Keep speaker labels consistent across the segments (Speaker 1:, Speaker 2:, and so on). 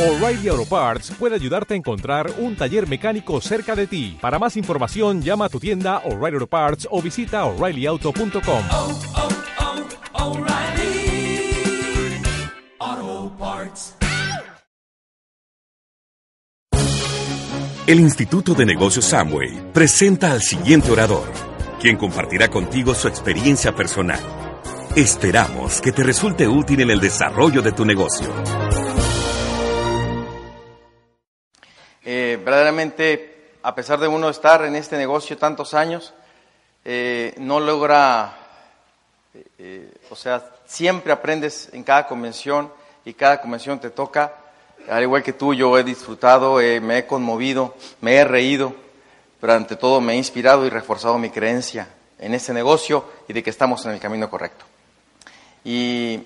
Speaker 1: O'Reilly Auto Parts puede ayudarte a encontrar un taller mecánico cerca de ti. Para más información, llama a tu tienda O'Reilly Auto Parts o visita oreillyauto.com.
Speaker 2: oh, oh, Parts.
Speaker 3: El Instituto de Negocios Samway presenta al siguiente orador, quien compartirá contigo su experiencia personal. Esperamos que te resulte útil en el desarrollo de tu negocio.
Speaker 4: Eh, verdaderamente, a pesar de uno estar en este negocio tantos años, eh, no logra, eh, eh, o sea, siempre aprendes en cada convención y cada convención te toca, al igual que tú, yo he disfrutado, eh, me he conmovido, me he reído, pero ante todo me he inspirado y reforzado mi creencia en este negocio y de que estamos en el camino correcto. Y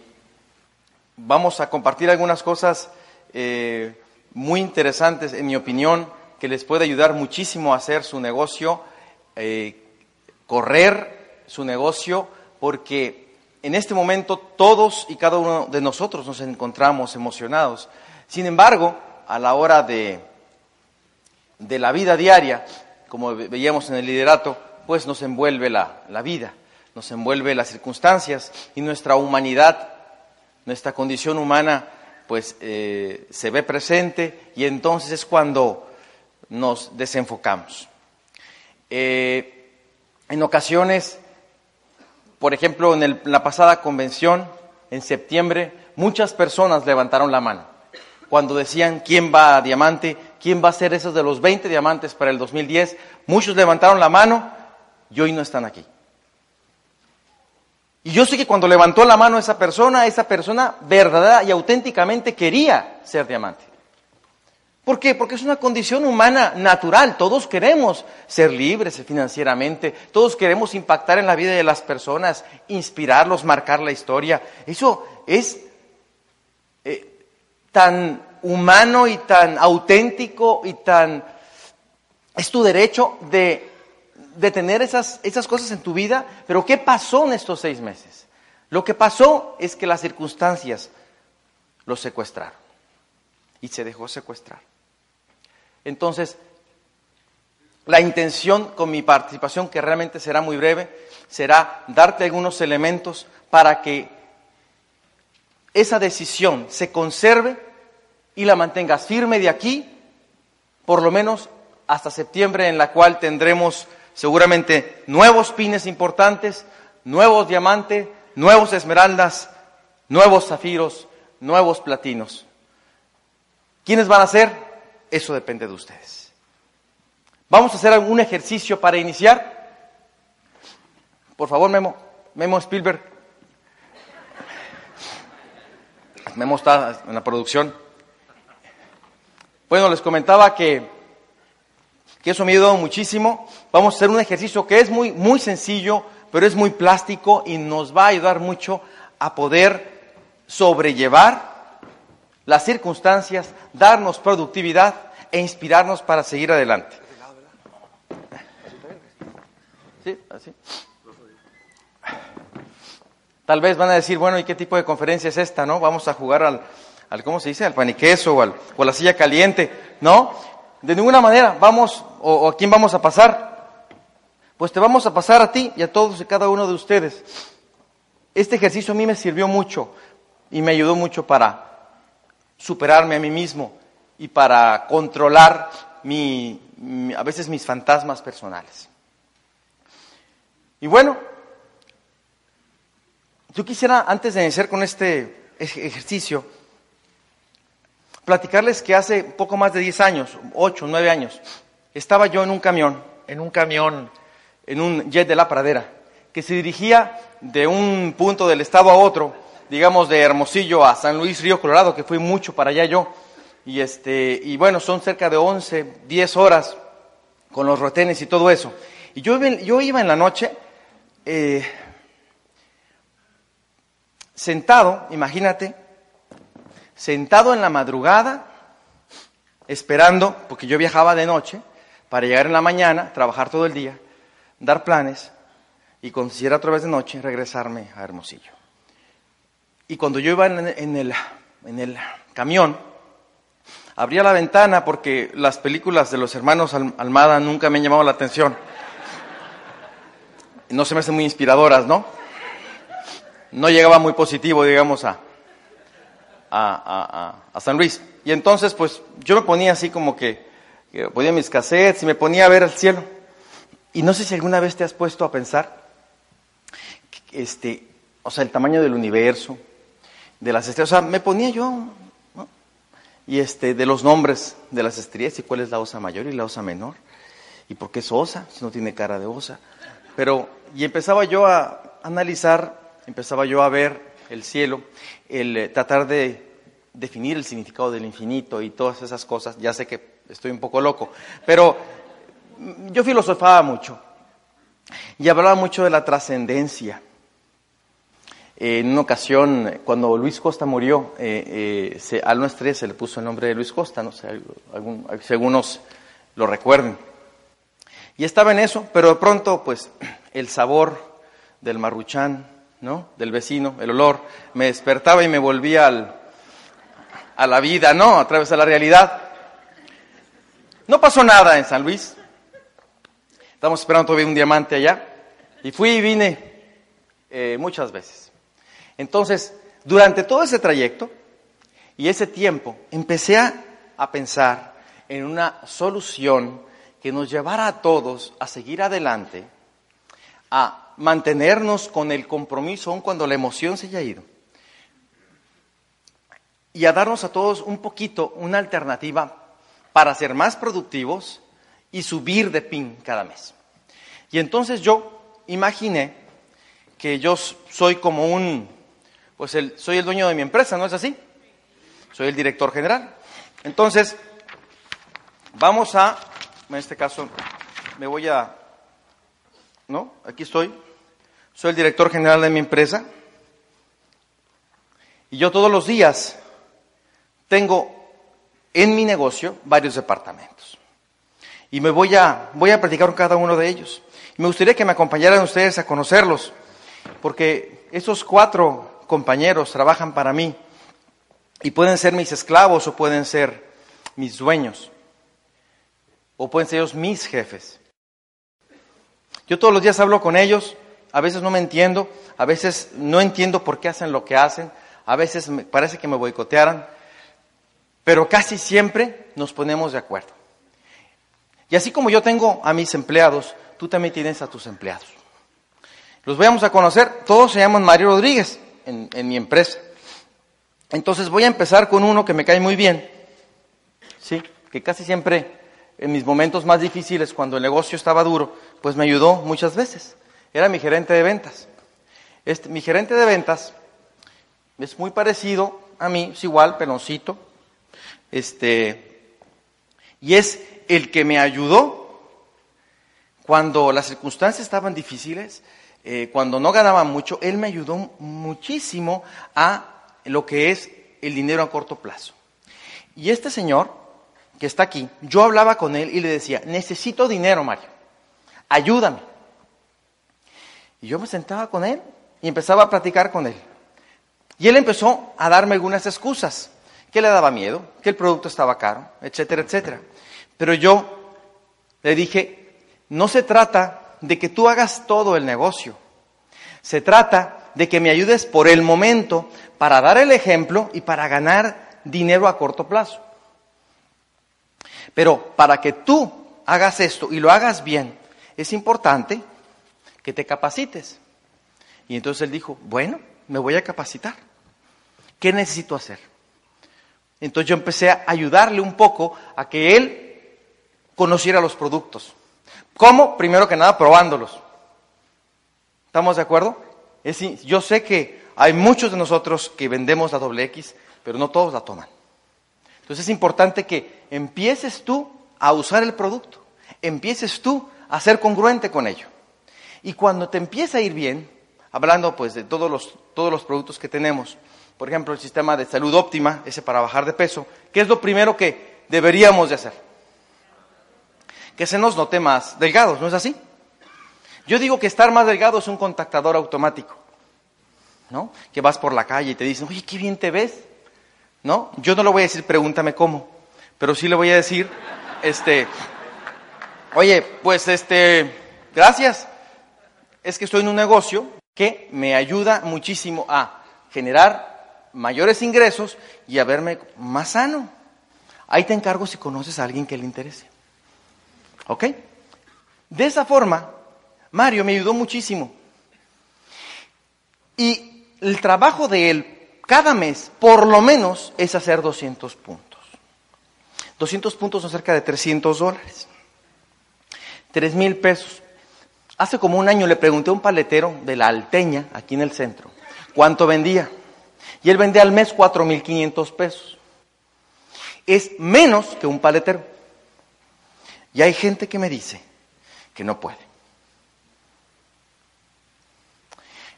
Speaker 4: vamos a compartir algunas cosas eh, muy interesantes, en mi opinión, que les puede ayudar muchísimo a hacer su negocio, eh, correr su negocio, porque en este momento todos y cada uno de nosotros nos encontramos emocionados. Sin embargo, a la hora de, de la vida diaria, como ve- veíamos en el liderato, pues nos envuelve la, la vida, nos envuelve las circunstancias y nuestra humanidad, nuestra condición humana, pues eh, se ve presente y entonces es cuando nos desenfocamos. Eh, en ocasiones, por ejemplo, en el- la pasada convención, en septiembre, muchas personas levantaron la mano cuando decían quién va a diamante, quién va a ser esos de los 20 diamantes para el 2010. Muchos levantaron la mano y hoy no están aquí. Y yo sé que cuando levantó la mano esa persona, esa persona verdadera y auténticamente quería ser diamante. ¿Por qué? Porque es una condición humana natural. Todos queremos ser libres financieramente, todos queremos impactar en la vida de las personas, inspirarlos, marcar la historia. Eso es eh, tan humano y tan auténtico y tan... Es tu derecho de, de tener esas, esas cosas en tu vida, pero ¿qué pasó en estos seis meses? Lo que pasó es que las circunstancias lo secuestraron y se dejó secuestrar. Entonces, la intención con mi participación, que realmente será muy breve, será darte algunos elementos para que esa decisión se conserve y la mantengas firme de aquí, por lo menos hasta septiembre, en la cual tendremos seguramente nuevos pines importantes, nuevos diamantes, nuevos esmeraldas, nuevos zafiros, nuevos platinos. ¿Quiénes van a ser? Eso depende de ustedes. Vamos a hacer algún ejercicio para iniciar. Por favor, Memo, Memo Spielberg. Memo está en la producción. Bueno, les comentaba que, que eso me ha ayudado muchísimo. Vamos a hacer un ejercicio que es muy, muy sencillo, pero es muy plástico y nos va a ayudar mucho a poder sobrellevar las circunstancias, darnos productividad e inspirarnos para seguir adelante. ¿Sí? Tal vez van a decir, bueno, ¿y qué tipo de conferencia es esta, no? Vamos a jugar al, al ¿cómo se dice? Al paniqueso o, al, o a la silla caliente. No, de ninguna manera. Vamos, o, a quién vamos a pasar. Pues te vamos a pasar a ti y a todos y cada uno de ustedes. Este ejercicio a mí me sirvió mucho y me ayudó mucho para superarme a mí mismo y para controlar mi, mi- a veces mis fantasmas personales. Y bueno, yo quisiera, antes de iniciar con este ej- ejercicio, platicarles que hace poco más de 10 años, 8, 9 años, estaba yo en un camión, en un camión, en un jet de la pradera, que se dirigía de un punto del estado a otro, digamos de Hermosillo a San Luis Río Colorado, que fui mucho para allá yo, y este, y bueno, son cerca de 11, 10 horas con los retenes y todo eso. Y yo, iba en- la noche, eh, sentado, imagínate, sentado en la madrugada, esperando, porque yo viajaba de noche, para llegar en la mañana, trabajar todo el día, dar planes, y cuando si era otra vez de noche, regresarme a Hermosillo. Y cuando yo iba en, en el, en el camión, Abría la ventana porque las películas de los hermanos Al- Almada nunca me han llamado la atención. No se me hacen muy inspiradoras, ¿no? No llegaba muy positivo, digamos, a, a, San Luis. Y entonces, pues, yo me ponía así como que, que ponía mis cassettes y me ponía a ver el cielo. Y no sé si alguna vez te has puesto a pensar, este, o sea, el tamaño del universo, de las estrellas. O sea, me ponía yo, ¿no? Y este, de los nombres de las estrellas y cuál es la osa mayor y la osa menor. ¿Y por qué es osa si no tiene cara de osa? Pero, y empezaba yo a analizar, empezaba yo a ver el cielo, el eh, tratar de definir el significado del infinito y todas esas cosas. Ya sé que estoy un poco loco, pero mm, yo filosofaba mucho y hablaba mucho de la trascendencia. Eh, en una ocasión, cuando Luis Costa murió, eh, eh, se- estrella se le puso el nombre de Luis Costa, no sé, algunos lo recuerden. Y estaba en eso, pero de pronto, pues, el sabor del marruchán, ¿no? Del vecino, el olor, me despertaba y me volvía al, a la vida, ¿no? A través de la realidad. No pasó nada en San Luis. Estamos esperando todavía un diamante allá. Y fui y vine eh, muchas veces. Entonces, durante todo ese trayecto y ese tiempo, empecé a, a pensar en una solución que nos llevara a todos a seguir adelante, a mantenernos con el compromiso aun cuando la emoción se haya ido, y a darnos a todos un poquito una alternativa para ser más productivos y subir de PIN cada mes. Y entonces yo imaginé que yo soy como un, pues el, soy el dueño de mi empresa, ¿no es así? Soy el director general. Entonces, vamos a, en este caso, me voy a, ¿no? Aquí estoy. Soy el director general de mi empresa. Y yo todos los días tengo en mi negocio varios departamentos. Y me voy a, voy a platicar con cada uno de ellos. Me gustaría que me acompañaran ustedes a conocerlos, porque esos cuatro compañeros trabajan para mí y pueden ser mis esclavos o pueden ser mis dueños o pueden ser ellos mis jefes. Yo todos los días hablo con ellos, a veces no me entiendo, a veces no entiendo por qué hacen lo que hacen, a veces me parece que me boicotearan, pero casi siempre nos ponemos de acuerdo. Y así como yo tengo a mis empleados, tú también tienes a tus empleados. Los vamos a conocer, todos se llaman Mario Rodríguez en, en mi empresa. Entonces voy a empezar con uno que me cae muy bien, sí, que casi siempre en mis momentos más difíciles, cuando el negocio estaba duro, pues me ayudó muchas veces. Era mi gerente de ventas. Este, mi gerente de ventas es muy parecido a mí, es igual, peloncito, este, y es el que me ayudó cuando las circunstancias estaban difíciles, eh, cuando no ganaba mucho, él me ayudó muchísimo a lo que es el dinero a corto plazo. Y este señor, que está aquí, yo hablaba con él y le decía, necesito dinero, Mario, ayúdame. Y yo me sentaba con él y empezaba a platicar con él. Y él empezó a darme algunas excusas, que le daba miedo, que el producto estaba caro, etcétera, etcétera. Pero yo le dije, no se trata de que tú hagas todo el negocio, se trata de que me ayudes por el momento para dar el ejemplo y para ganar dinero a corto plazo. Pero para que tú hagas esto y lo hagas bien, es importante que te capacites. Y entonces él dijo, bueno, me voy a capacitar. ¿Qué necesito hacer? Entonces yo empecé a ayudarle un poco a que él conociera los productos. ¿Cómo? Primero que nada, probándolos. ¿Estamos de acuerdo? Es, yo sé que hay muchos de nosotros que vendemos la doble X, pero no todos la toman. Entonces es importante que empieces tú a usar el producto, empieces tú a ser congruente con ello. Y cuando te empieza a ir bien, hablando pues de todos los, todos los productos que tenemos, por ejemplo el sistema de salud óptima, ese para bajar de peso, ¿qué es lo primero que deberíamos de hacer? Que se nos note más delgados, ¿no es así? Yo digo que estar más delgado es un contactador automático, ¿no? Que vas por la calle y te dicen, oye, qué bien te ves, ¿no? Yo no le voy a decir, pregúntame cómo, pero sí le voy a decir, este, oye, pues este, gracias. Es que estoy en un negocio que me ayuda muchísimo a generar mayores ingresos y a verme más sano. Ahí te encargo si conoces a alguien que le interese. ¿Ok? De esa forma, Mario me ayudó muchísimo. Y el trabajo de él cada mes, por lo menos, es hacer 200 puntos. 200 puntos son cerca de 300 dólares. 3 mil pesos. Hace como un año le pregunté a un paletero de la Alteña, aquí en el centro, cuánto vendía. Y él vendía al mes 4.500 pesos. Es menos que un paletero. Y hay gente que me dice que no puede.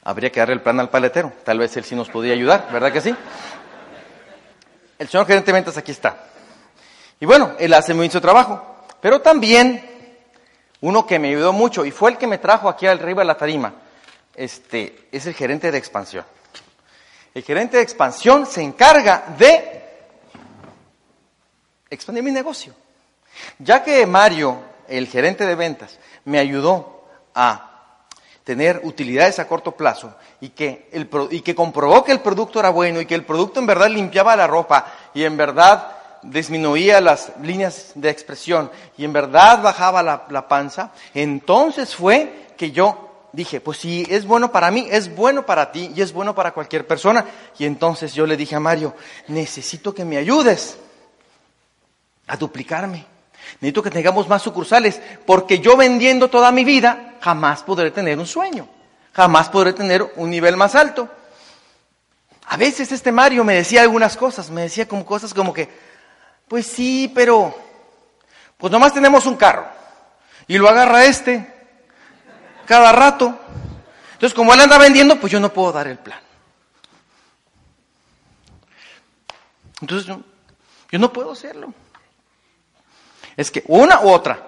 Speaker 4: Habría que darle el plan al paletero. Tal vez él sí nos podría ayudar, ¿verdad que sí? El señor gerente de ventas aquí está. Y bueno, él hace muy bien su trabajo. Pero también uno que me ayudó mucho y fue el que me trajo aquí arriba de la tarima, este, es el gerente de expansión. El gerente de expansión se encarga de expandir mi negocio. Ya que Mario, el gerente de ventas, me ayudó a tener utilidades a corto plazo y que, el, y que comprobó que el producto era bueno y que el producto en verdad limpiaba la ropa y en verdad disminuía las líneas de expresión y en verdad bajaba la, panza, entonces fue que yo dije, pues si es bueno para mí, es bueno para ti y es bueno para cualquier persona. Y entonces yo le dije a Mario, necesito que me ayudes a duplicarme. Necesito que tengamos más sucursales, porque yo vendiendo toda mi vida jamás podré tener un sueño, jamás podré tener un nivel más alto. A veces este Mario me decía algunas cosas, me decía como cosas como que, pues sí, pero pues nomás tenemos un carro y lo agarra este cada rato. Entonces, como él anda vendiendo, pues yo no puedo dar el plan. Entonces, yo, no puedo hacerlo. Es que una u otra.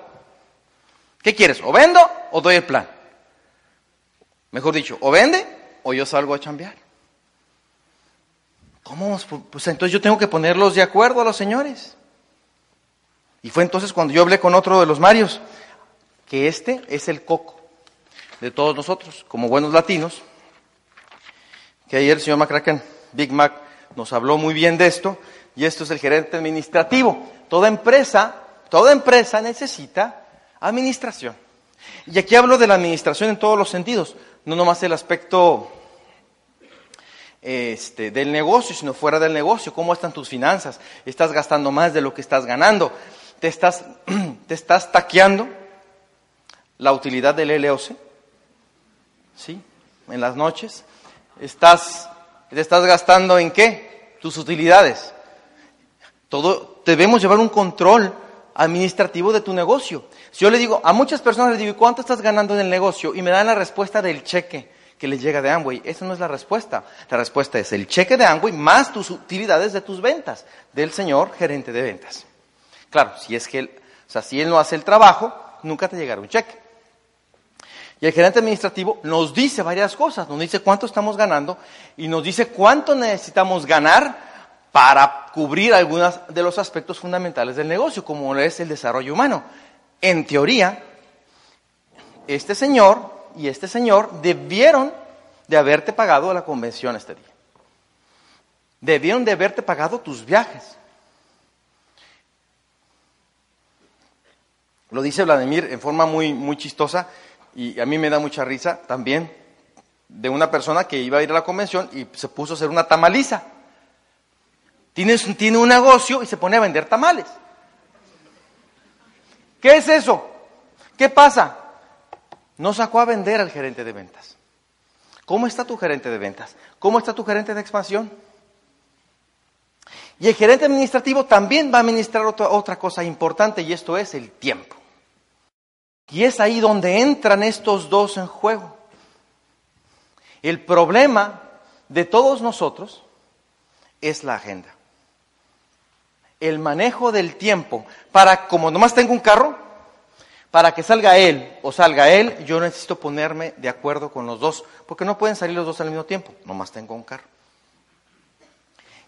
Speaker 4: ¿Qué quieres? ¿O vendo o doy el plan? Mejor dicho, o vende o yo salgo a chambear. ¿Cómo? Pues entonces yo tengo que ponerlos de acuerdo a los señores. Y fue entonces cuando yo hablé con otro de los Marios, que este es el coco de todos nosotros, como buenos latinos, que ayer el señor McCracken, Big Mac, nos habló muy bien de esto, y esto es el gerente administrativo. Toda empresa, toda empresa necesita administración. Y aquí hablo de la administración en todos los sentidos, no nomás el aspecto este, del negocio, sino fuera del negocio. ¿Cómo están tus finanzas? ¿Estás gastando más de lo que estás ganando? ¿Te estás, te estás taqueando la utilidad del LOC? ¿Sí? En las noches. ¿Estás, ¿Te estás gastando en qué? Tus utilidades. Todo, debemos llevar un control administrativo de tu negocio. Si yo le digo, a muchas personas les digo, ¿cuánto estás ganando en el negocio? Y me dan la respuesta del cheque que les llega de Amway. Esa no es la respuesta. La respuesta es el cheque de Amway más tus utilidades de tus ventas, del señor gerente de ventas. Claro, si es que él, o sea, si él no hace el trabajo, nunca te llegará un cheque. Y el gerente administrativo nos dice varias cosas, nos dice cuánto estamos ganando y nos dice cuánto necesitamos ganar para cubrir algunos de los aspectos fundamentales del negocio, como es el desarrollo humano. En teoría, este señor y este señor debieron de haberte pagado la convención este día. Debieron de haberte pagado tus viajes. Lo dice Vladimir en forma muy, muy chistosa y a mí me da mucha risa también de una persona que iba a ir a la convención y se puso a hacer una tamaliza. Tiene, tiene un negocio y se pone a vender tamales. ¿Qué es eso? ¿Qué pasa? No sacó a vender al gerente de ventas. ¿Cómo está tu gerente de ventas? ¿Cómo está tu gerente de expansión? Y el gerente administrativo también va a administrar otra, otra cosa importante y esto es el tiempo. Y es ahí donde entran estos dos en juego. El problema de todos nosotros es la agenda. El manejo del tiempo. Para, como nomás tengo un carro, para que salga él o salga él, yo necesito ponerme de acuerdo con los dos, porque no pueden salir los dos al mismo tiempo, nomás tengo un carro.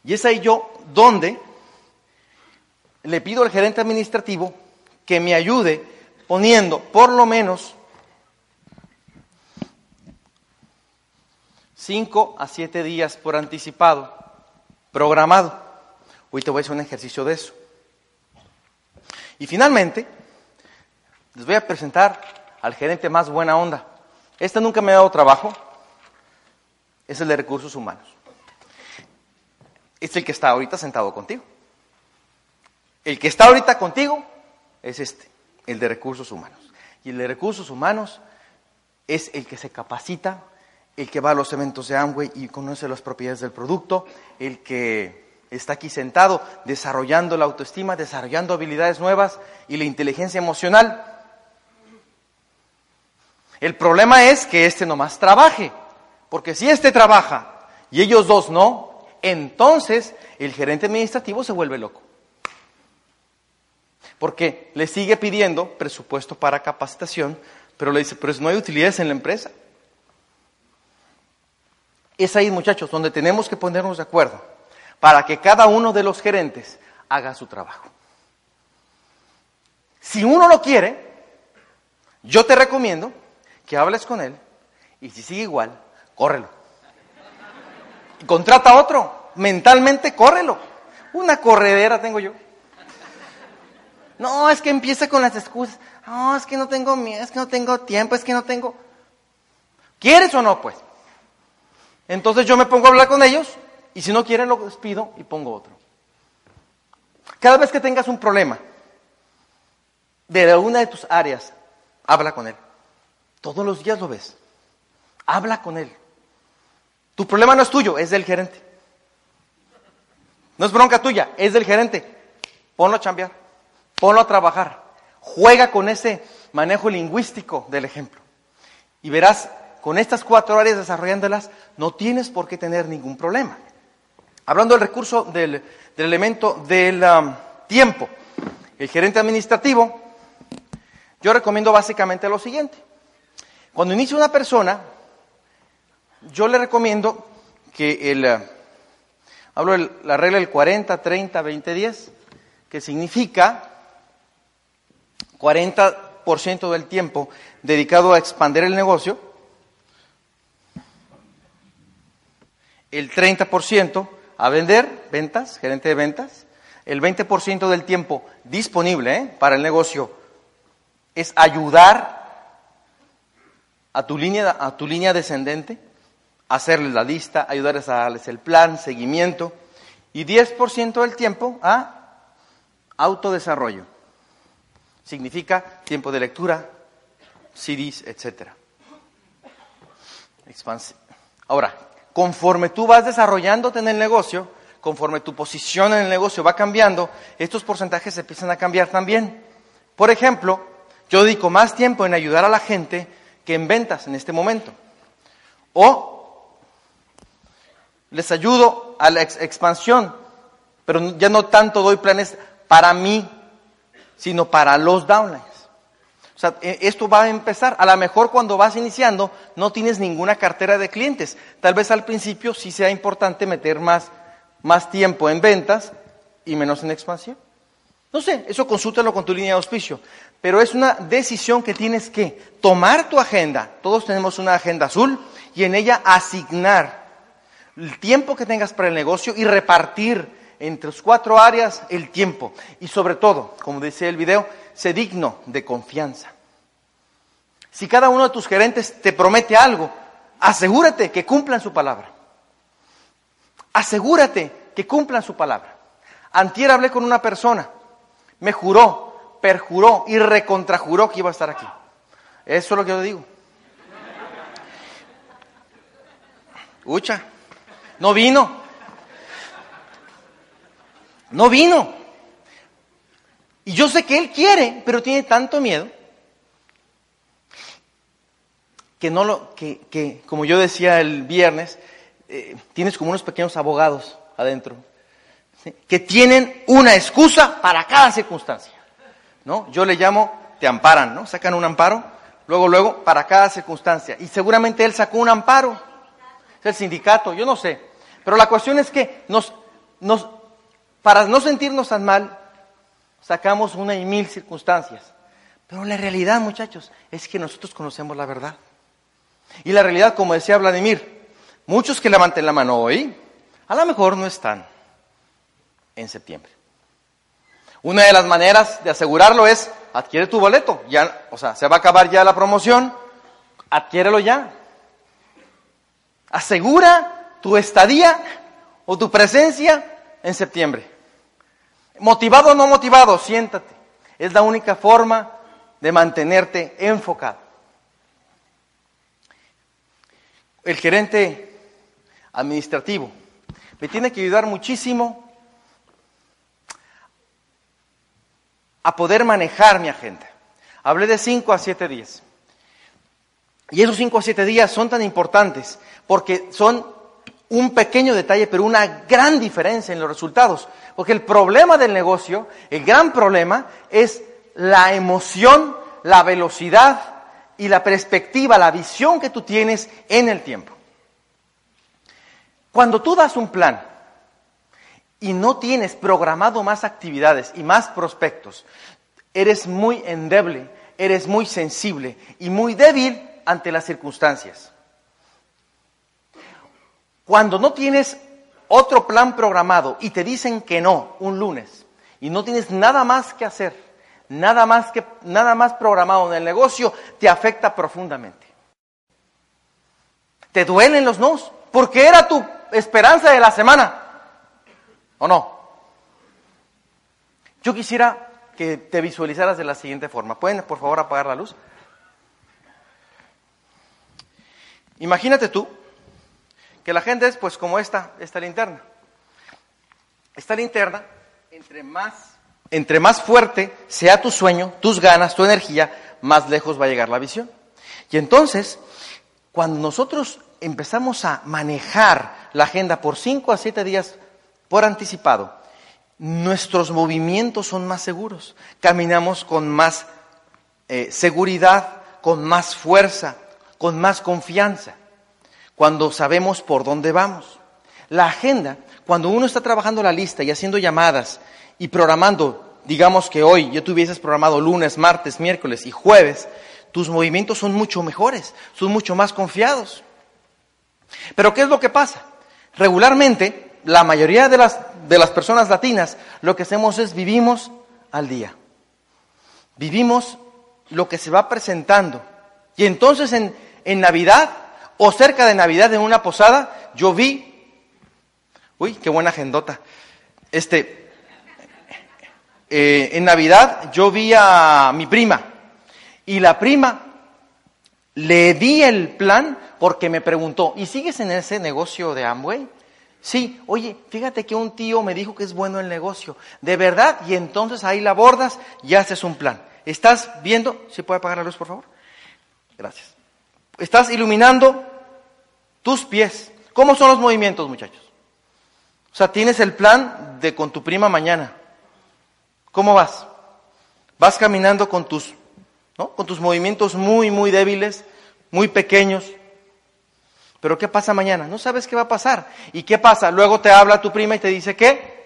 Speaker 4: Y es ahí yo donde le pido al gerente administrativo que me ayude poniendo por lo menos 5 a 7 días por anticipado, programado. Hoy te voy a hacer un ejercicio de eso. Y finalmente, les voy a presentar al gerente más buena onda. Este nunca me ha dado trabajo, es el de recursos humanos. Es el que está ahorita sentado contigo. El que está ahorita contigo es este, el de recursos humanos. Y el de recursos humanos es el que se capacita, el que va a los eventos de Amway y conoce las propiedades del producto, el que está aquí sentado desarrollando la autoestima, desarrollando habilidades nuevas y la inteligencia emocional. El problema es que este nomás trabaje, porque si este trabaja y ellos dos no, entonces el gerente administrativo se vuelve loco. Porque le sigue pidiendo presupuesto para capacitación, pero le dice, pero no hay utilidades en la empresa. Es ahí, muchachos, donde tenemos que ponernos de acuerdo para que cada uno de los gerentes haga su trabajo. Si uno lo quiere, yo te recomiendo que hables con él y si sigue igual, córrelo. Y contrata a otro, mentalmente córrelo. Una corredera tengo yo. No, es que empieza con las excusas. No, es que no tengo miedo, es que no tengo tiempo, es que no tengo... ¿Quieres o no, pues? Entonces yo me pongo a hablar con ellos y si no quieren lo despido y pongo otro. Cada vez que tengas un problema de alguna de tus áreas, habla con él. Todos los días lo ves. Habla con él. Tu problema no es tuyo, es del gerente. No es bronca tuya, es del gerente. Ponlo a chambear. Ponlo a trabajar. Juega con ese manejo lingüístico del ejemplo. Y verás, con estas cuatro áreas desarrollándolas, no tienes por qué tener ningún problema. Hablando del recurso, del, elemento del tiempo, el gerente administrativo, yo recomiendo básicamente lo siguiente. Cuando inicia una persona, yo le recomiendo que el, uh, hablo de la regla del 40, 30, 20, 10, que significa 40% del tiempo dedicado a expandir el negocio, el 30% a vender, ventas, gerente de ventas, el 20% del tiempo disponible ¿eh? para el negocio es ayudar a tu línea, a tu línea descendente, hacerles la lista, ayudarles a darles el plan, seguimiento, y 10% del tiempo a autodesarrollo. Significa tiempo de lectura, CDs, etc. Ahora, conforme tú vas desarrollándote en el negocio, conforme tu posición en el negocio va cambiando, estos porcentajes empiezan a cambiar también. Por ejemplo, yo dedico más tiempo en ayudar a la gente que en ventas en este momento. O les ayudo a la expansión, pero ya no tanto doy planes para mí, sino para los downlines. O sea, e, esto va a empezar. A lo mejor cuando vas iniciando no tienes ninguna cartera de clientes. Tal vez al principio sí sea importante meter más, más tiempo en ventas y menos en expansión. No sé, eso consúltalo con tu línea de auspicio. Pero es una decisión que tienes que tomar tu agenda. Todos tenemos una agenda azul y en ella asignar el tiempo que tengas para el negocio y repartir entre las cuatro áreas el tiempo. Y sobre todo, como decía el video, sé digno de confianza. Si cada uno de tus gerentes te promete algo, asegúrate que cumplan su palabra. Asegúrate que cumplan su palabra. Antier hablé con una persona, me juró, perjuró y recontrajuró que iba a estar aquí. Eso es lo que yo digo. Ucha, no vino. No vino. Y yo sé que él quiere, pero tiene tanto miedo que no lo, que, que como yo decía el viernes, eh, tienes como unos pequeños abogados adentro que tienen una excusa para cada circunstancia. ¿No? Yo le llamo, te amparan, ¿no? Sacan un amparo, luego, luego, para cada circunstancia. Y seguramente él sacó un amparo. El sindicato, yo no sé. Pero la cuestión es que nos, nos, para no sentirnos tan mal, sacamos una y mil circunstancias. Pero la realidad, muchachos, es que nosotros conocemos la verdad. Y la realidad, como decía Vladimir, muchos que levanten la mano hoy, a lo mejor no están en septiembre. Una de las maneras de asegurarlo es adquiere tu boleto. Ya, o sea, se va a acabar ya la promoción, adquiérelo ya. Asegura tu estadía o tu presencia en septiembre. Motivado o no motivado, siéntate. Es la única forma de mantenerte enfocado. El gerente administrativo me tiene que ayudar muchísimo a poder manejar mi agenda. Hablé de 5 a 7 días. Y esos 5 a 7 días son tan importantes porque son un pequeño detalle, pero una gran diferencia en los resultados. Porque el problema del negocio, el gran problema, es la emoción, la velocidad y la perspectiva, la visión que tú tienes en el tiempo. Cuando tú das un plan y no tienes programado más actividades y más prospectos, eres muy endeble, eres muy sensible y muy débil ante las circunstancias. Cuando no tienes otro plan programado y te dicen que no un lunes y no tienes nada más que hacer, nada más que nada más programado en el negocio, te afecta profundamente. Te duelen los nos, porque era tu esperanza de la semana. ¿O no? Yo quisiera que te visualizaras de la siguiente forma. ¿Pueden, por favor, apagar la luz? Imagínate tú que la gente es pues como esta, esta linterna. Esta linterna, entre más, entre más fuerte sea tu sueño, tus ganas, tu energía, más lejos va a llegar la visión. Y entonces, cuando nosotros empezamos a manejar la agenda por 5 a 7 días por anticipado, nuestros movimientos son más seguros, caminamos con más eh, seguridad, con más fuerza, con más confianza, cuando sabemos por dónde vamos. La agenda, cuando uno está trabajando la lista y haciendo llamadas y programando, digamos que hoy yo tuvieses programado lunes, martes, miércoles y jueves, tus movimientos son mucho mejores, son mucho más confiados. Pero ¿qué es lo que pasa? Regularmente, la mayoría de las, de las personas latinas lo que hacemos es vivimos al día. Vivimos lo que se va presentando. Y entonces en, en Navidad o cerca de Navidad en una posada, yo vi, uy, qué buena agendota. Este, eh, en Navidad yo vi a mi prima y la prima le di el plan porque me preguntó, ¿y sigues en ese negocio de Amway? Sí, oye, fíjate que un tío me dijo que es bueno el negocio. ¿De verdad? Y entonces ahí la bordas y haces un plan. ¿Estás viendo? ¿Se puede apagar la luz, por favor? Gracias. Estás iluminando tus pies. ¿Cómo son los movimientos, muchachos? O sea, tienes el plan de con tu prima mañana. ¿Cómo vas? Vas caminando con tus, ¿no? Con tus movimientos muy, muy débiles, muy pequeños. Pero ¿qué pasa mañana? No sabes qué va a pasar. ¿Y qué pasa? Luego te habla tu prima y te dice, ¿qué?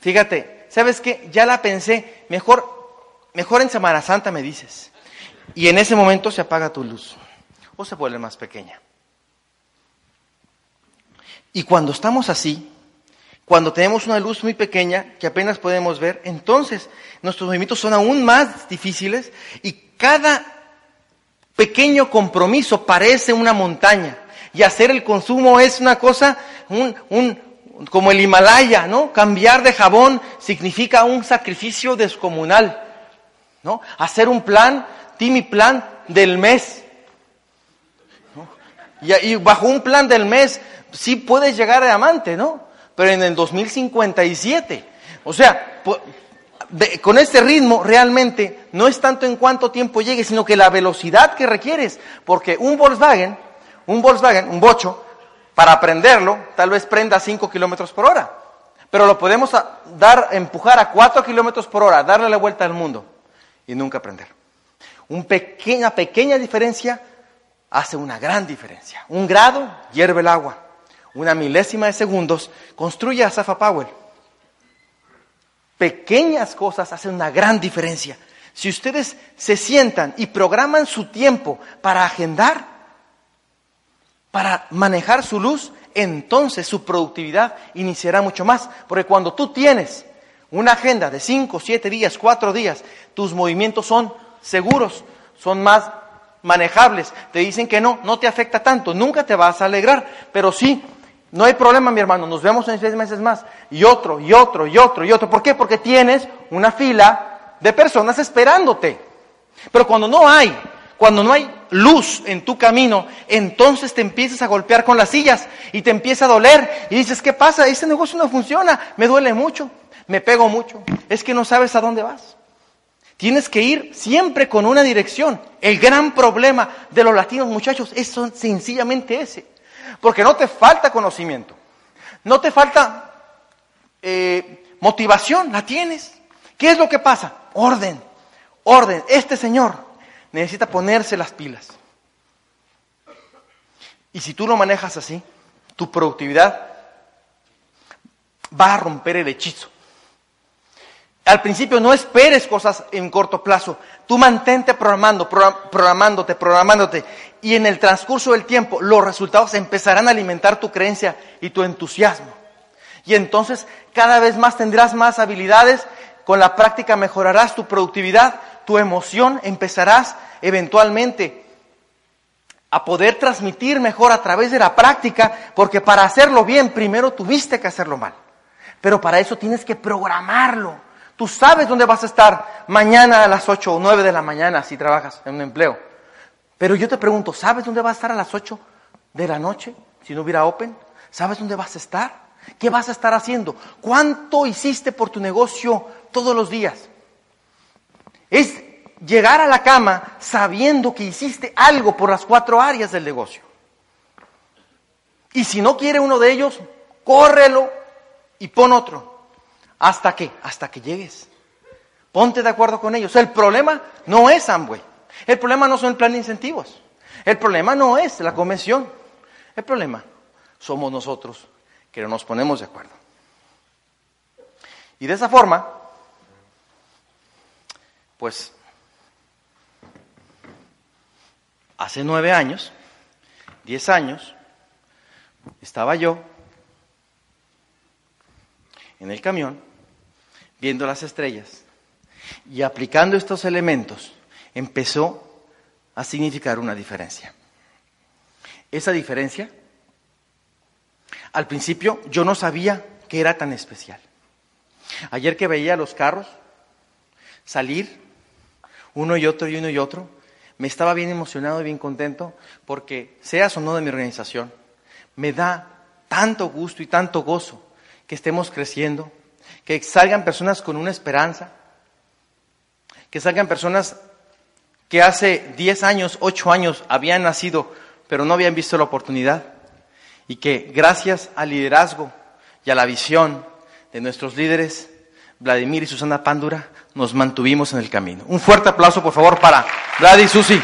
Speaker 4: Fíjate, ¿sabes qué? Ya la pensé, mejor, mejor en Semana Santa me dices. Y en ese momento se apaga tu luz o se vuelve más pequeña. Y cuando estamos así, cuando tenemos una luz muy pequeña que apenas podemos ver, entonces nuestros movimientos son aún más difíciles y cada pequeño compromiso parece una montaña y hacer el consumo es una cosa, un, un, como el Himalaya, ¿no? Cambiar de jabón significa un sacrificio descomunal, ¿no? Hacer un plan, mi plan del mes. ¿no? Y, bajo un plan del mes sí puedes llegar a amante, ¿no? Pero en el 2057. O sea, de, con este ritmo realmente no es tanto en cuánto tiempo llegue, sino que la velocidad que requieres. Porque un Volkswagen un Volkswagen, un bocho, para prenderlo, tal vez prenda a 5 kilómetros por hora. Pero lo podemos dar, empujar a 4 kilómetros por hora, darle la vuelta al mundo y nunca prender. Una pequeña, pequeña diferencia hace una gran diferencia. Un grado hierve el agua. Una milésima de segundos construye a Safa Powell. pequeñas cosas hacen una gran diferencia. Si ustedes se sientan y programan su tiempo para agendar, para manejar su luz, entonces su productividad iniciará mucho más. Porque cuando tú tienes una agenda de 5, 7 días, 4 días, tus movimientos son seguros, son más manejables. Te dicen que no, no te afecta tanto, nunca te vas a alegrar, pero sí, no hay problema, mi hermano, nos vemos en seis meses más. Y otro, y otro, y otro, y otro. ¿Por qué? Porque tienes una fila de personas esperándote. Pero cuando no hay, cuando no hay luz en tu camino, entonces te empiezas a golpear con las sillas y te empieza a doler y dices, ¿qué pasa? Este negocio no funciona, me duele mucho, me pego mucho, es que no sabes a dónde vas. Tienes que ir siempre con una dirección. El gran problema de los latinos, muchachos, es sencillamente ese. Porque no te falta conocimiento, no te falta eh, motivación, la tienes. ¿Qué es lo que pasa? Orden, orden. Este señor necesita ponerse las pilas. Y si tú lo manejas así, tu productividad va a romper el hechizo. Al principio no esperes cosas en corto plazo. Tú mantente programando, programándote, programándote. Y en el transcurso del tiempo los resultados empezarán a alimentar tu creencia y tu entusiasmo. Y entonces cada vez más tendrás más habilidades. Con la práctica mejorarás tu productividad, tu emoción. Empezarás eventualmente a poder transmitir mejor a través de la práctica. Porque para hacerlo bien primero tuviste que hacerlo mal. Pero para eso tienes que programarlo. Tú sabes dónde vas a estar mañana a las 8 o 9 de la mañana si trabajas en un empleo. Pero yo te pregunto, ¿sabes dónde vas a estar a las 8 de la noche si no hubiera Open? ¿Sabes dónde vas a estar? ¿Qué vas a estar haciendo? ¿Cuánto hiciste por tu negocio todos los días? Es llegar a la cama sabiendo que hiciste algo por las cuatro áreas del negocio. Y si no quiere uno de ellos, córrelo y pon otro. ¿Hasta qué? Hasta que llegues. Ponte de acuerdo con ellos. El problema no es Amway. El problema no son el plan de incentivos. El problema no es la convención. El problema somos nosotros que no nos ponemos de acuerdo. Y de esa forma, pues, hace nueve años, diez años, estaba yo en el camión viendo las estrellas y aplicando estos elementos, empezó a significar una diferencia. Esa diferencia, al principio yo no sabía que era tan especial. Ayer que veía los carros salir, uno y otro y uno y otro, me estaba bien emocionado y bien contento porque, seas o no de mi organización, me da tanto gusto y tanto gozo que estemos creciendo, que salgan personas con una esperanza, que salgan personas que hace 10 años, 8 años habían nacido, pero no habían visto la oportunidad, y que gracias al liderazgo y a la visión de nuestros líderes, Vladimir y Susana Pándura, nos mantuvimos en el camino. Un fuerte aplauso, por favor, para Vlad y Susi.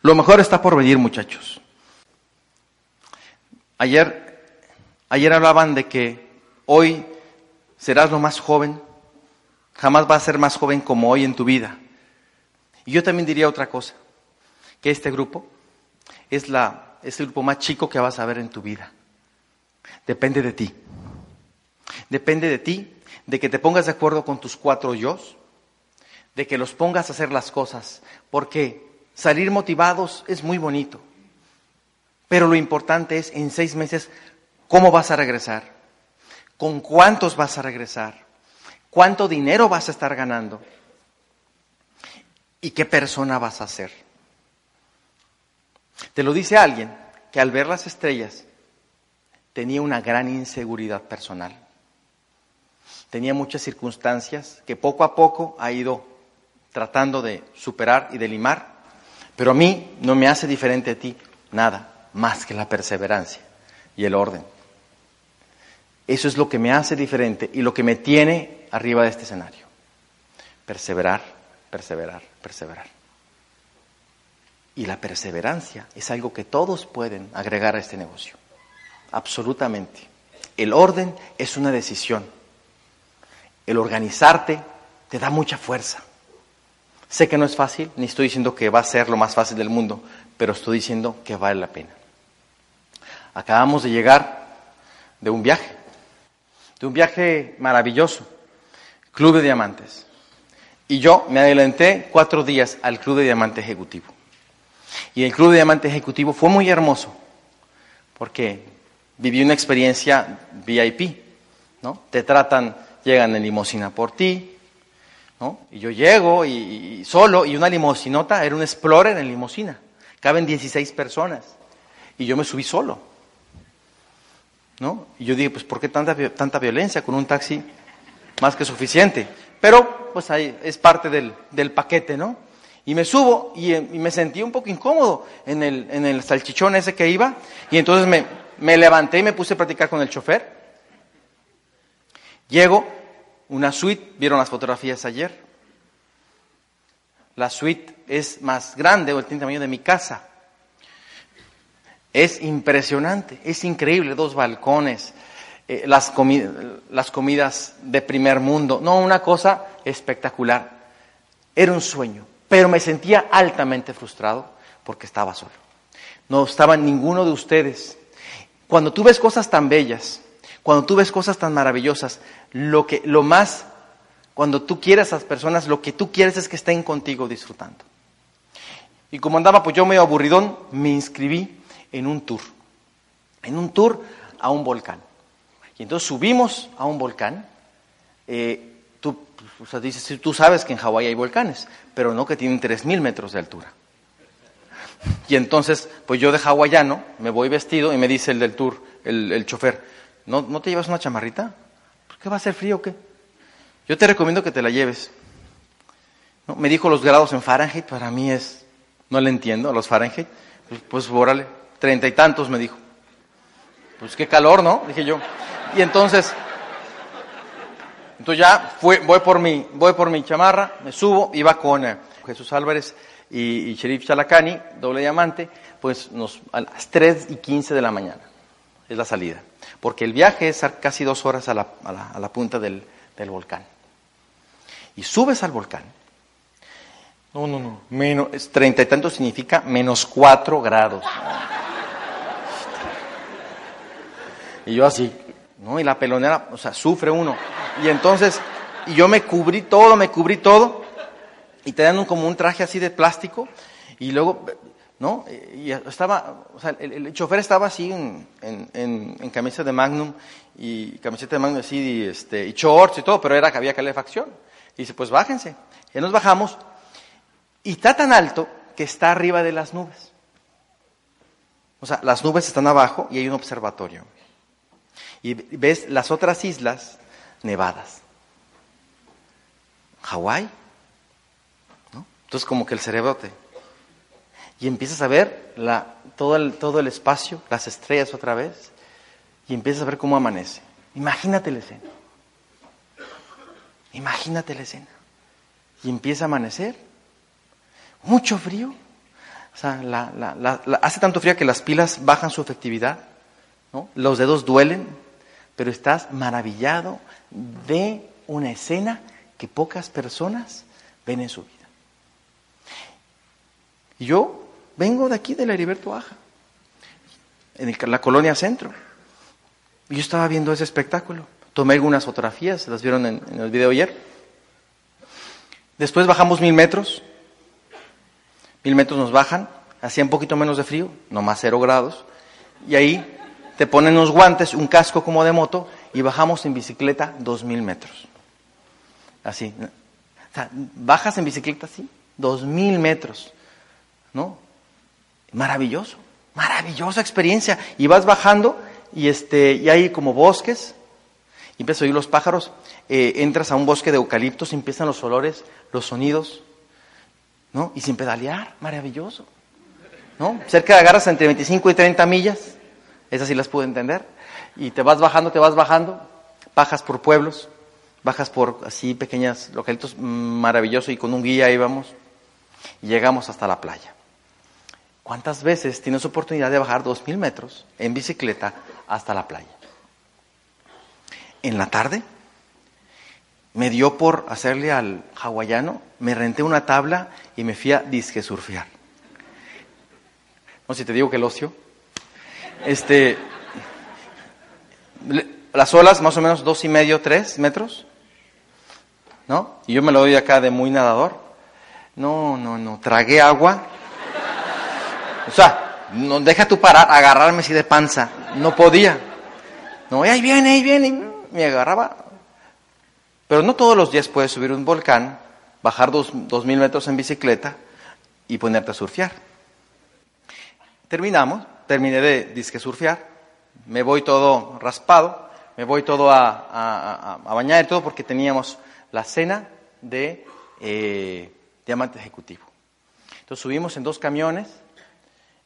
Speaker 4: Lo mejor está por venir, muchachos. Ayer, ayer hablaban de que hoy serás lo más joven, jamás vas a ser más joven como hoy en tu vida. Y yo también diría otra cosa, que este grupo es, la, es el grupo más chico que vas a ver en tu vida. Depende de ti. Depende de ti, de que te pongas de acuerdo con tus cuatro yo, de que los pongas a hacer las cosas, porque Salir motivados es muy bonito, pero lo importante es en seis meses cómo vas a regresar, con cuántos vas a regresar, cuánto dinero vas a estar ganando y qué persona vas a ser. Te lo dice alguien que al ver las estrellas tenía una gran inseguridad personal. Tenía muchas circunstancias que poco a poco ha ido tratando de superar y de limar pero a mí no me hace diferente a ti nada más que la perseverancia y el orden. Eso es lo que me hace diferente y lo que me tiene arriba de este escenario. Perseverar, perseverar, perseverar. Y la perseverancia es algo que todos pueden agregar a este negocio. Absolutamente. El orden es una decisión. El organizarte te da mucha fuerza. Sé que no es fácil, ni estoy diciendo que va a ser lo más fácil del mundo, pero estoy diciendo que vale la pena. Acabamos de llegar de un viaje, de un viaje maravilloso, Club de Diamantes. Y yo me adelanté cuatro días al Club de Diamante Ejecutivo. Y el Club de Diamante Ejecutivo fue muy hermoso, porque viví una experiencia VIP, ¿no? Te tratan, llegan en limosina por ti, ¿no? Y yo llego y, solo, y una limosinota, era un Explorer en limosina. Caben 16 personas. Y yo me subí solo. ¿No? Y yo dije, pues ¿por qué tanta, tanta violencia con un taxi más que suficiente? Pero, pues ahí es parte del, del paquete, ¿no? Y me subo y, eh, y me sentí un poco incómodo en el, en el salchichón ese que iba. Y entonces me, me levanté y me puse a platicar con el chofer. Llego, una suite, vieron las fotografías ayer. La suite es más grande o el tamaño de mi casa. Es impresionante, es increíble, dos balcones, eh, las, comi- las comidas de primer mundo. No, una cosa espectacular. Era un sueño, pero me sentía altamente frustrado porque estaba solo. No estaba ninguno de ustedes. Cuando tú ves cosas tan bellas, cuando tú ves cosas tan maravillosas, lo que lo más cuando tú quieres a esas personas, lo que tú quieres es que estén contigo disfrutando. Y como andaba pues yo medio aburridón, me inscribí en un tour. En un tour a un volcán. Y entonces subimos a un volcán. eh, tú, o sea, dices, tú sabes que en Hawái hay volcanes, pero no que tienen 3.000 metros de altura. Y entonces, pues yo de hawaiano me voy vestido y me dice el del tour, el, el chofer, ¿no, ¿no te llevas una chamarrita? ¿Por qué va a ser frío o qué? Yo te recomiendo que te la lleves. Me dijo los grados en Fahrenheit, para mí es, no le entiendo a los Fahrenheit. Pues, pues treinta y tantos me dijo. Pues qué calor, ¿no? Dije yo. Y entonces, entonces ya fue, voy, por mi, voy por mi chamarra, me subo, iba con eh, Jesús Álvarez y, y Sheriff Chalacani, doble diamante, pues nos, a las 3 y 15 de la mañana es la salida. Porque el viaje es casi dos horas a la, a la- a la punta del, del volcán. Y subes al volcán. No, no, no. Menos, treinta y tanto significa menos cuatro grados. Y yo así, ¿no? Y la pelonera, o sea, sufre uno. Y entonces, y yo me cubrí todo, me cubrí todo, y te dan como un traje así de plástico, y luego, ¿no? Y estaba, o sea, el, chofer estaba así en, en, en, en camisa de Magnum, y camiseta de Magnum así, y, este, y shorts y todo, pero era que había calefacción. Y dice, pues bájense. Y nos bajamos, y está tan alto que está arriba de las nubes. O sea, las nubes están abajo y hay un observatorio. Y ves las otras islas nevadas. Hawái. ¿no? Entonces como que el cerebro te... Y empiezas a ver todo, el, todo el espacio, las estrellas otra vez, y empiezas a ver cómo amanece. Imagínate la escena. Imagínate la escena. Y empieza a amanecer. Mucho frío. O sea, la- la- hace tanto frío que las pilas bajan su efectividad. Los dedos duelen, pero estás maravillado de una escena que pocas personas ven en su vida. Yo vengo de aquí, del Heriberto Aja, en la colonia centro. Y yo estaba viendo ese espectáculo. Tomé algunas fotografías, las vieron en, en el video ayer. Después bajamos mil metros. Mil metros nos bajan, hacía un poquito menos de frío, no más cero grados. Y ahí te ponen unos guantes, un casco como de moto, y bajamos en bicicleta dos mil metros. Así. O sea, bajas en bicicleta así, dos mil metros. ¿No? Maravilloso, maravillosa experiencia. Y vas bajando y, este, y hay como bosques, y empiezas a oír los pájaros, eh, entras a un bosque de eucaliptos, empiezan los olores, los sonidos, ¿no? Y sin pedalear, maravilloso. ¿No? Cerca de agarras entre 25 y 30 millas, esas sí las pude entender, y te vas bajando, te vas bajando, bajas por pueblos, bajas por así pequeñas localitos, mm, maravilloso, y con un guía íbamos, y llegamos hasta la playa. ¿Cuántas veces tienes oportunidad de bajar dos mil metros en bicicleta hasta la playa? En la tarde me dio por hacerle al hawaiano, me renté una tabla y me fui a disque surfear. No sé si te digo que el ocio. Este, las olas más o menos dos y medio, tres metros, ¿no? Y yo me lo doy acá de muy nadador. No, no, no, tragué agua. O sea, no deja tú parar, agarrarme así de panza. No podía. No, ahí viene, ahí viene. y Me agarraba. Pero no todos los días puedes subir un volcán, bajar dos, dos mil metros en bicicleta y ponerte a surfear. Terminamos, terminé de disque surfear, me voy todo raspado, me voy todo a, bañar y todo porque teníamos la cena de eh, diamante ejecutivo. Entonces subimos en dos camiones,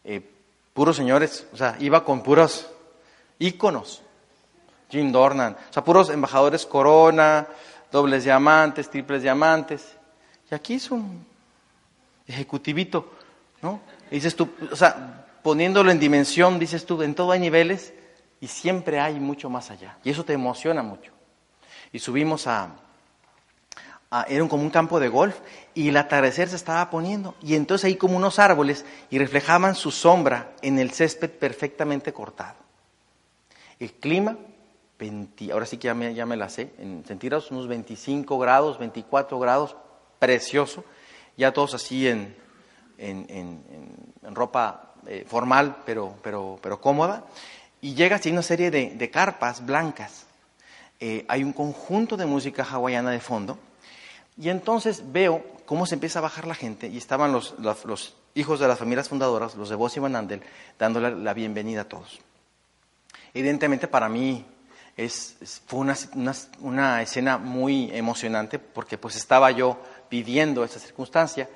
Speaker 4: eh, puros señores, o sea, iba con puros íconos, Jim Dornan, o sea, puros embajadores corona, dobles diamantes, triples diamantes. Y aquí es un ejecutivito, ¿no? Y dices tú, o sea, poniéndolo en dimensión, dices tú, en todo hay niveles y siempre hay mucho más allá. Y eso te emociona mucho. Y subimos a, a- era como un campo de golf y el atardecer se estaba poniendo y entonces ahí como unos árboles y reflejaban su sombra en el césped perfectamente cortado. El clima, 20 ahora sí que ya me, ya me la sé, en centígrados unos 25 grados, 24 grados, precioso, ya todos así en, en- en- en ropa eh, formal pero, pero, pero cómoda y llega así una serie de, de carpas blancas. Eh, hay un conjunto de música hawaiana de fondo y entonces veo cómo se empieza a bajar la gente y estaban los, los- hijos de las familias fundadoras, los de Boss y Van Andel, dándole la bienvenida a todos. Evidentemente para mí es, fue una, una- una escena muy emocionante porque pues estaba yo pidiendo esa circunstancia.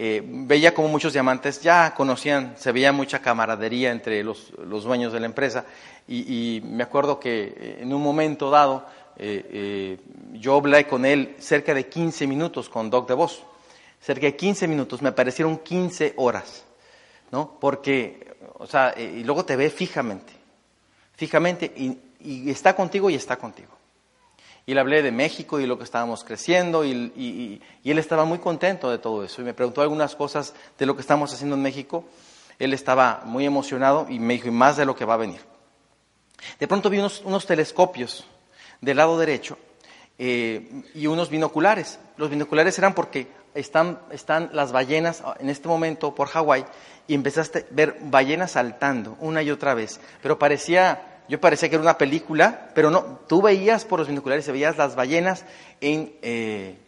Speaker 4: Eh, veía como muchos diamantes ya conocían, se veía mucha camaradería entre los, los dueños de la empresa y, me acuerdo que eh, en un momento dado eh, yo hablé con él cerca de 15 minutos con Doc DeVos, cerca de 15 minutos, me parecieron 15 horas, ¿no? Porque, o sea, y luego te ve fijamente, fijamente y está contigo y está contigo. Y le hablé de México y lo que estábamos creciendo y, él estaba muy contento de todo eso. Y me preguntó algunas cosas de lo que estamos haciendo en México. Él estaba muy emocionado y me dijo, y más de lo que va a venir. De pronto vi unos, unos telescopios del lado derecho eh, y unos binoculares. Los binoculares eran porque están, están las ballenas en este momento por Hawái y empezaste a ver ballenas saltando una y otra vez. Pero parecía, yo parecía que era una película, pero no, tú veías por los binoculares y veías las ballenas en eh,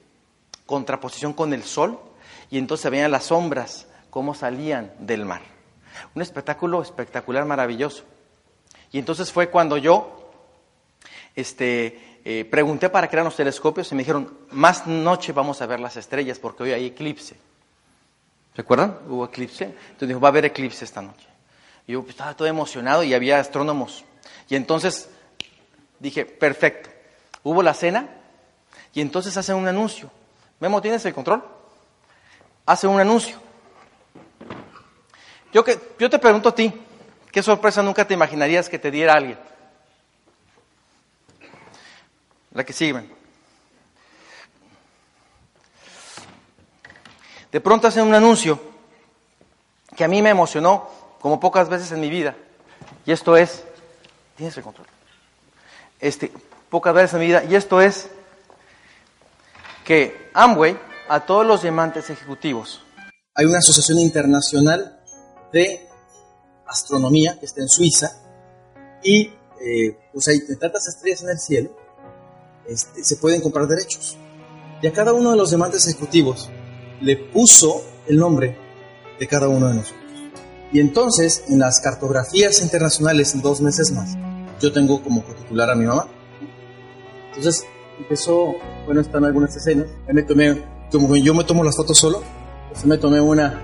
Speaker 4: contraposición con el sol y entonces se veían las sombras cómo salían del mar. Un espectáculo espectacular, maravilloso. Y entonces fue cuando yo este, eh, pregunté para qué eran los telescopios y me dijeron, más noche vamos a ver las estrellas porque hoy hay eclipse. ¿Se acuerdan? Hubo eclipse. Entonces dijo, va a haber eclipse esta noche. Yo pues, estaba todo emocionado y había astrónomos. Y entonces dije, perfecto. Hubo la cena y entonces hacen un anuncio. Memo, ¿tienes el control? Hace un anuncio. Yo, que, yo te pregunto a ti, ¿qué sorpresa nunca te imaginarías que te diera alguien? La que sigue. De pronto hacen un anuncio que a mí me emocionó como pocas veces en mi vida. Y esto es, tienes el control. Este, pocas veces en mi vida. Y esto es que Amway, a todos los diamantes ejecutivos, hay una asociación internacional de astronomía que está en Suiza y eh, pues hay tantas estrellas en el cielo, este, se pueden comprar derechos. Y a cada uno de los diamantes ejecutivos le puso el nombre de cada uno de nosotros. Y entonces, en las cartografías internacionales, en dos meses más, yo tengo como titular a mi mamá. Entonces, empezó, bueno, están algunas escenas. Ahí me tomé, como yo me tomo las fotos solo, pues me tomé una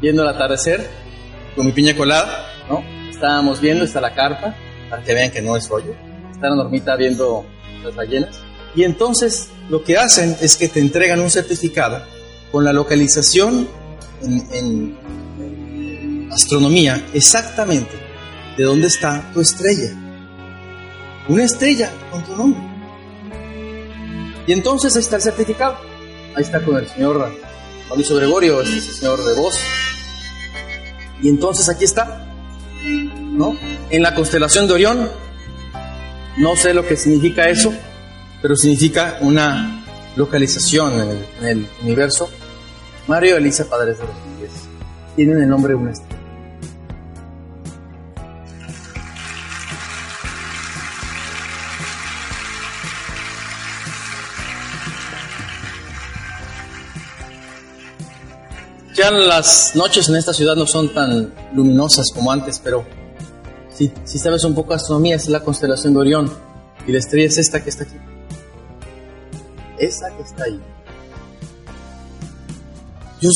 Speaker 4: viendo el atardecer con mi piña colada, ¿no? Estábamos viendo, está la carpa, para que vean que no es rollo. Está la normita viendo las ballenas. Y entonces, lo que hacen es que te entregan un certificado con la localización en, en- astronomía exactamente de dónde está tu estrella. Una estrella con tu nombre. Y entonces ahí está el certificado. Ahí está con el señor Mauricio Gregorio, este es el señor de voz. Y entonces aquí está, ¿no? En la constelación de Orión, no sé lo que significa eso, pero significa una localización en el, universo. Mario Elisa Padres de Rodríguez tienen el nombre de una estrella. Las noches en esta ciudad no son tan luminosas como antes, pero si, si sabes un poco de astronomía, es la constelación de Orión. Y la estrella es esta que está aquí. Esa que está ahí. Yo,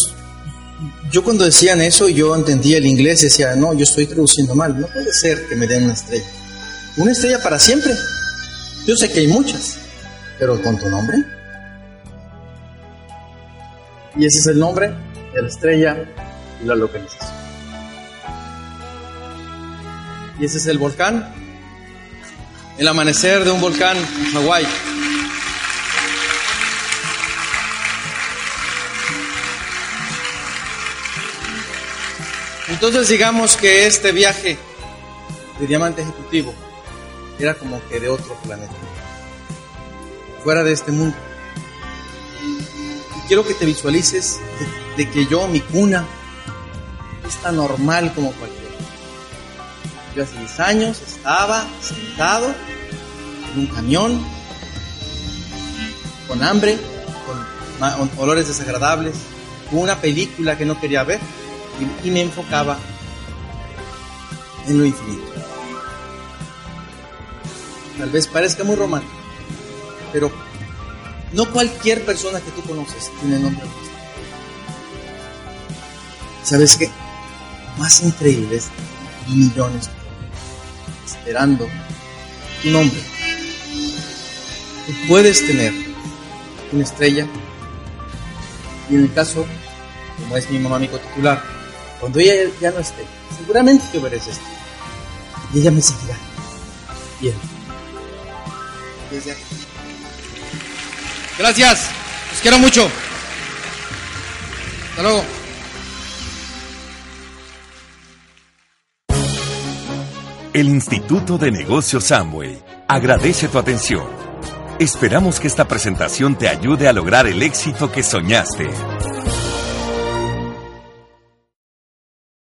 Speaker 4: yo cuando decían eso, yo entendía el inglés, decía, no, yo estoy traduciendo mal. No puede ser que me den una estrella. Una estrella para siempre. Yo sé que hay muchas, pero con tu nombre. Y ese es el nombre la estrella y la localización. Y ese es el volcán, el amanecer de un volcán en Hawái. Entonces digamos que este viaje de diamante ejecutivo era como que de otro planeta, fuera de este mundo. Quiero que te visualices de, que yo, mi cuna, es tan normal como cualquiera. Yo hace 10 años estaba sentado en un camión, con hambre, con olores desagradables, con una película que no quería ver y me enfocaba en lo infinito. Tal vez parezca muy romántico, pero no cualquier persona que tú conoces tiene nombre de Cristo. ¿Sabes qué? Más increíble es millones esperando tu nombre. Tú puedes tener una estrella y en el caso, como es mi mamá mi titular, cuando ella ya no esté, seguramente esa estrella y ella me seguirá viendo. Desde aquí. Gracias, los quiero mucho. Hasta luego.
Speaker 3: El Instituto de Negocios Samway agradece tu atención. Esperamos que esta presentación te ayude a lograr el éxito que soñaste.